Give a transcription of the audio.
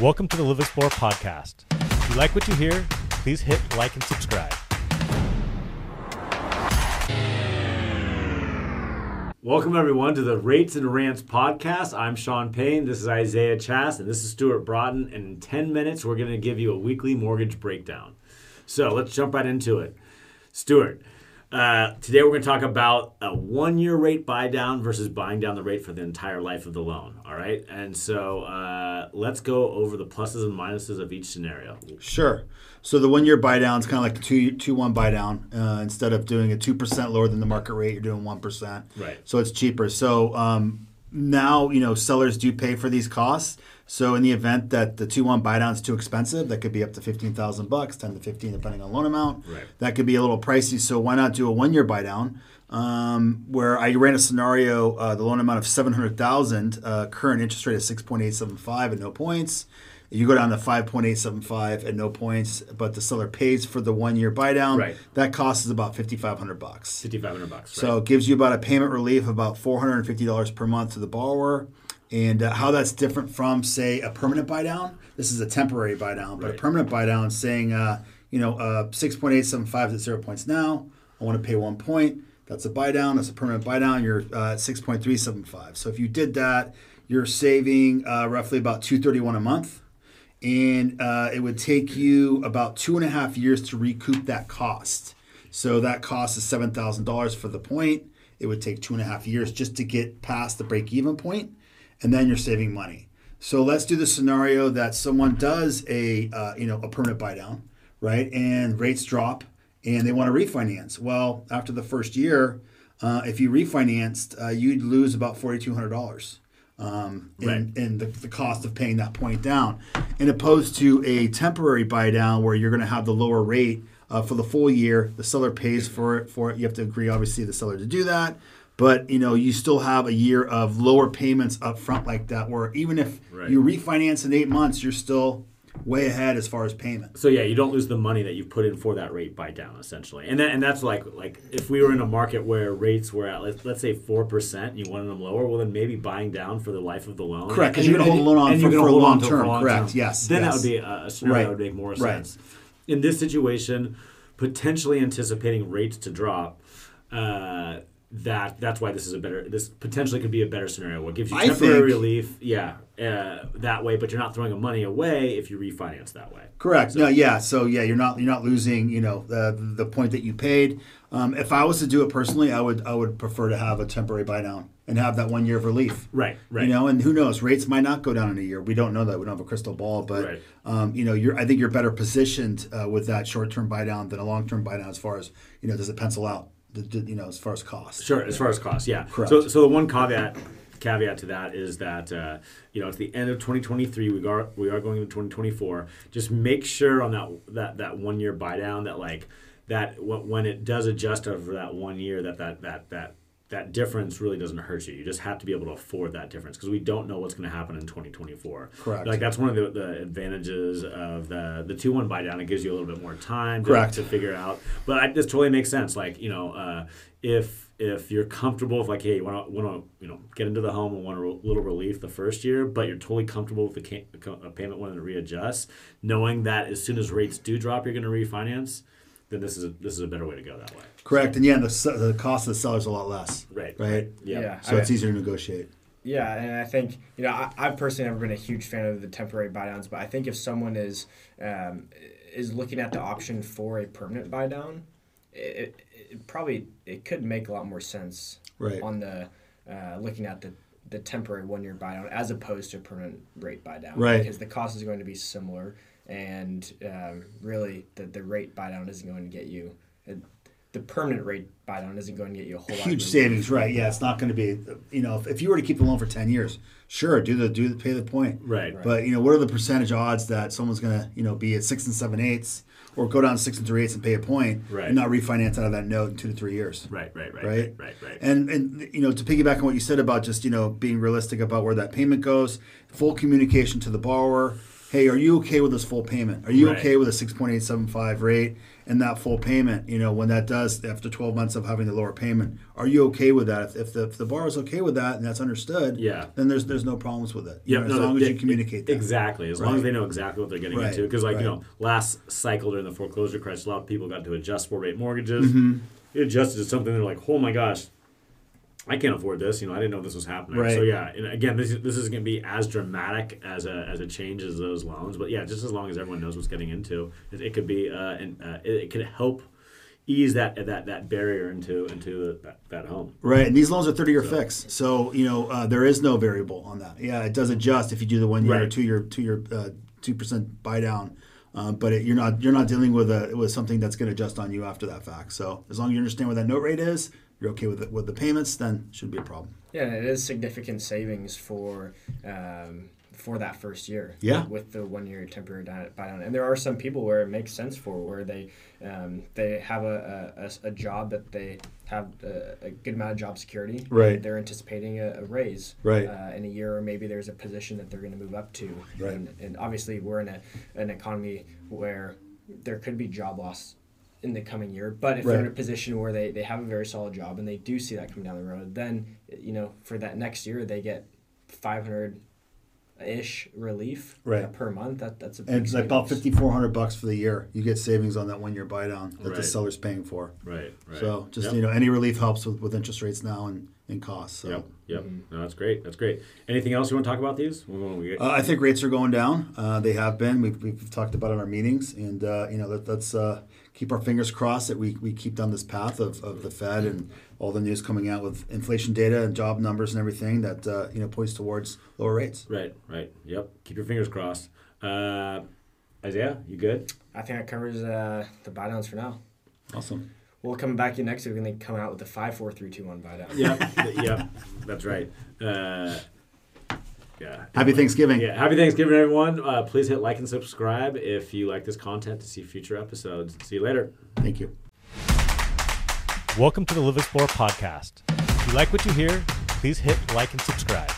Welcome to the Live Explore podcast. If you like what you hear, please hit like and subscribe. Welcome, everyone, to the Rates and Rants podcast. I'm Sean Payne. This is Isaiah Chass, and this is Stuart Broughton. And in 10 minutes, we're going to give you a weekly mortgage breakdown. So let's jump right into it. Stuart, uh, today we're going to talk about a one year rate buy down versus buying down the rate for the entire life of the loan. All right. And so uh, let's go over the pluses and minuses of each scenario. Sure. So the one year buy down is kind of like the two two one buy down. Uh, instead of doing a two percent lower than the market rate, you're doing one percent. Right. So it's cheaper. So um, now you know sellers do pay for these costs. So in the event that the two one buy down is too expensive, that could be up to fifteen thousand bucks, ten to fifteen depending on loan amount. Right. That could be a little pricey. So why not do a one year buy down? Um, where I ran a scenario, uh, the loan amount of seven hundred thousand, uh, current interest rate is six point eight seven five and no points. You go down to five point eight seven five and no points, but the seller pays for the one year buy down. Right. That cost is about fifty five hundred bucks. 5500 bucks. Right? So it gives you about a payment relief of about four hundred and fifty dollars per month to the borrower. And uh, how that's different from, say, a permanent buy down. This is a temporary buy down, but Right. a permanent buy down saying, uh, you know, uh, six point eight seven five is at zero points now. I want to pay one point. That's a buy down. That's a permanent buy down. You're uh, at six point three seven five. So if you did that, you're saving uh, roughly about two thirty one a month and uh, it would take you about two and a half years to recoup that cost. So that cost is seven thousand dollars for the point. It would take two and a half years just to get past the break-even point, and then you're saving money. So let's do the scenario that someone does a uh, you know a permanent buy down, right? And rates drop, and they want to refinance. Well, after the first year, uh, if you refinanced, uh, you'd lose about forty two hundred dollars um, in, Right. in the, the cost of paying that point down, in opposed to a temporary buy down where you're going to have the lower rate uh, for the full year. The seller pays for it. For it, you have to agree, obviously, the seller to do that. But you know, you still have a year of lower payments up front like that, where even if Right. you refinance in eight months, you're still way ahead as far as payment. So yeah, you don't lose the money that you've put in for that rate buy down essentially, and that, and that's like like if we were in a market where rates were at let's, let's say four percent, and you wanted them lower, well then maybe buying down for the life of the loan, Correct, 'cause And you're gonna hold the loan on for- for a long on to it term. long Correct, term. yes, then that would be a, a scenario Right, that would make more right. sense. In this situation, potentially anticipating rates to drop. Uh, that that's why this is a better this potentially could be a better scenario. What gives you temporary relief, yeah, uh, that way, but you're not throwing money away if you refinance that way. Correct. no, yeah. So yeah, you're not you're not losing. You know the the point that you paid. Um, if I was to do it personally, I would I would prefer to have a temporary buy down and have that one year of relief. Right, right. You know, and who knows? Rates might not go down in a year. We don't know that. We don't have a crystal ball, but Right. um, you know, you're. I think you're better positioned uh, with that short term buy down than a long term buy down. As far as you know, does it pencil out? The- You know, as far as cost. Sure, as far as cost, yeah. Correct. So, so the one caveat caveat to that is that uh, you know it's the end of 2023. We are we are going into 2024. Just make sure on that that that one year buy down that like that wh- when it does adjust over that one year that that that that that difference really doesn't hurt you. You just have to be able to afford that difference because we don't know what's going to happen in 2024. Correct. Like that's one of the, the advantages of the the two one buy down. It gives you a little bit more time to, Correct. to figure out. But I, this totally makes sense. Like you know, uh, if if you're comfortable with like, hey, you want to want to you know get into the home and want a re- little relief the first year, but you're totally comfortable with the ca- payment when it readjusts, knowing that as soon as rates do drop, you're going to refinance. Then this is a, this is a better way to go that way. Correct. And yeah, the the cost of the seller is a lot less. Right. Right. Yeah. Yeah. So I- it's easier to negotiate. Yeah, and I think you know I, I've personally never been a huge fan of the temporary buy downs, but I think if someone is um, is looking at the option for a permanent buy down, it, it, it probably it could make a lot more sense Right. on the uh, looking at the the temporary one year buy down as opposed to a permanent rate buy down, Right. Because the cost is going to be similar, and um, really the the rate buy down isn't going to get you. uh, the permanent rate buy down isn't going to get you a whole lot. of huge relief. savings, right? Yeah, it's not going to be, you know, if, if you were to keep the loan for ten years, sure, do the do the pay the point, Right. But you know, what are the percentage odds that someone's going to, you know, be at six and seven eighths, or go down six and three eighths and pay a point, Right. and not refinance out of that note in two to three years, Right. Right. Right. Right. Right. Right. right. And and you know, to piggyback on what you said about just you know being realistic about where that payment goes, full communication to the borrower. Hey, are you okay with this full payment? Are you Right. okay with a 6.875 rate and that full payment? You know, when that does after 12 months of having the lower payment, are you okay with that? If, if the if the borrower's okay with that and that's understood, Yeah. then there's there's no problems with it. Yep, know, as no, long as you communicate that. Exactly. As long as they know exactly what they're getting Right, into. Because, like, you know, last cycle during the foreclosure crisis, a lot of people got to adjustable rate mortgages. Mm-hmm. It adjusted to something they're like, oh my gosh, I can't afford this. You know, I didn't know this was happening. Right. So, yeah, and again, this, is, this isn't going to be as dramatic as a, as a change as those loans. But, yeah, just as long as everyone knows what's getting into, it, it could be, uh, and, uh, it, it could help ease that that, that barrier into into that, that home. Right, and these loans are thirty-year fixed, so you know uh, there is no variable on that. Yeah, it does adjust if you do the one year, or two year, two year, uh, two percent buy down, um, but it, you're not you're not dealing with a with something that's going to adjust on you after that fact. So as long as you understand what that note rate is, you're okay with it, with the payments, then shouldn't be a problem. Yeah, it is significant savings for um, for that first year. Yeah. With the one year temporary buy down, and there are some people where it makes sense for where they um, they have a a job that they have a, a good amount of job security. Right. They're anticipating a, a raise. Right. Uh, in a year, or maybe there's a position that they're going to move up to. Right. And, and obviously, we're in a, an economy where there could be job loss in the coming year. But if they're in a position where they, they have a very solid job and they do see that coming down the road, then you know for that next year they get five hundred ish relief Right. uh, per month. That that's a big And it's like about fifty four hundred bucks for the year. You get savings on that one year buy down that the seller's paying for. Right. right. So just Yep. you know any relief helps with, with interest rates now and, and costs. So. Yep. Yep. Mm-hmm. No, that's great. That's great. Anything else you want to talk about these? We- we- we- Uh, I think rates are going down. Uh, they have been. We've, we've talked about it in our meetings, and uh, you know let, let's uh, keep our fingers crossed that we, we keep down this path of, of the Fed and all the news coming out with inflation data and job numbers and everything that uh, you know points towards lower rates. Right, right. Yep. Keep your fingers crossed. Uh, Isaiah, you good? I think that covers uh, the buy downs for now. Awesome. We'll come back to you next week and then come out with the five four three two one buy down. Yep. yep. That's right. Uh, yeah. Happy Thanksgiving. Yeah. Happy Thanksgiving, everyone. Uh, please hit like and subscribe if you like this content to see future episodes. See you later. Thank you. Welcome to the Live Explore podcast. If you like what you hear, please hit like and subscribe.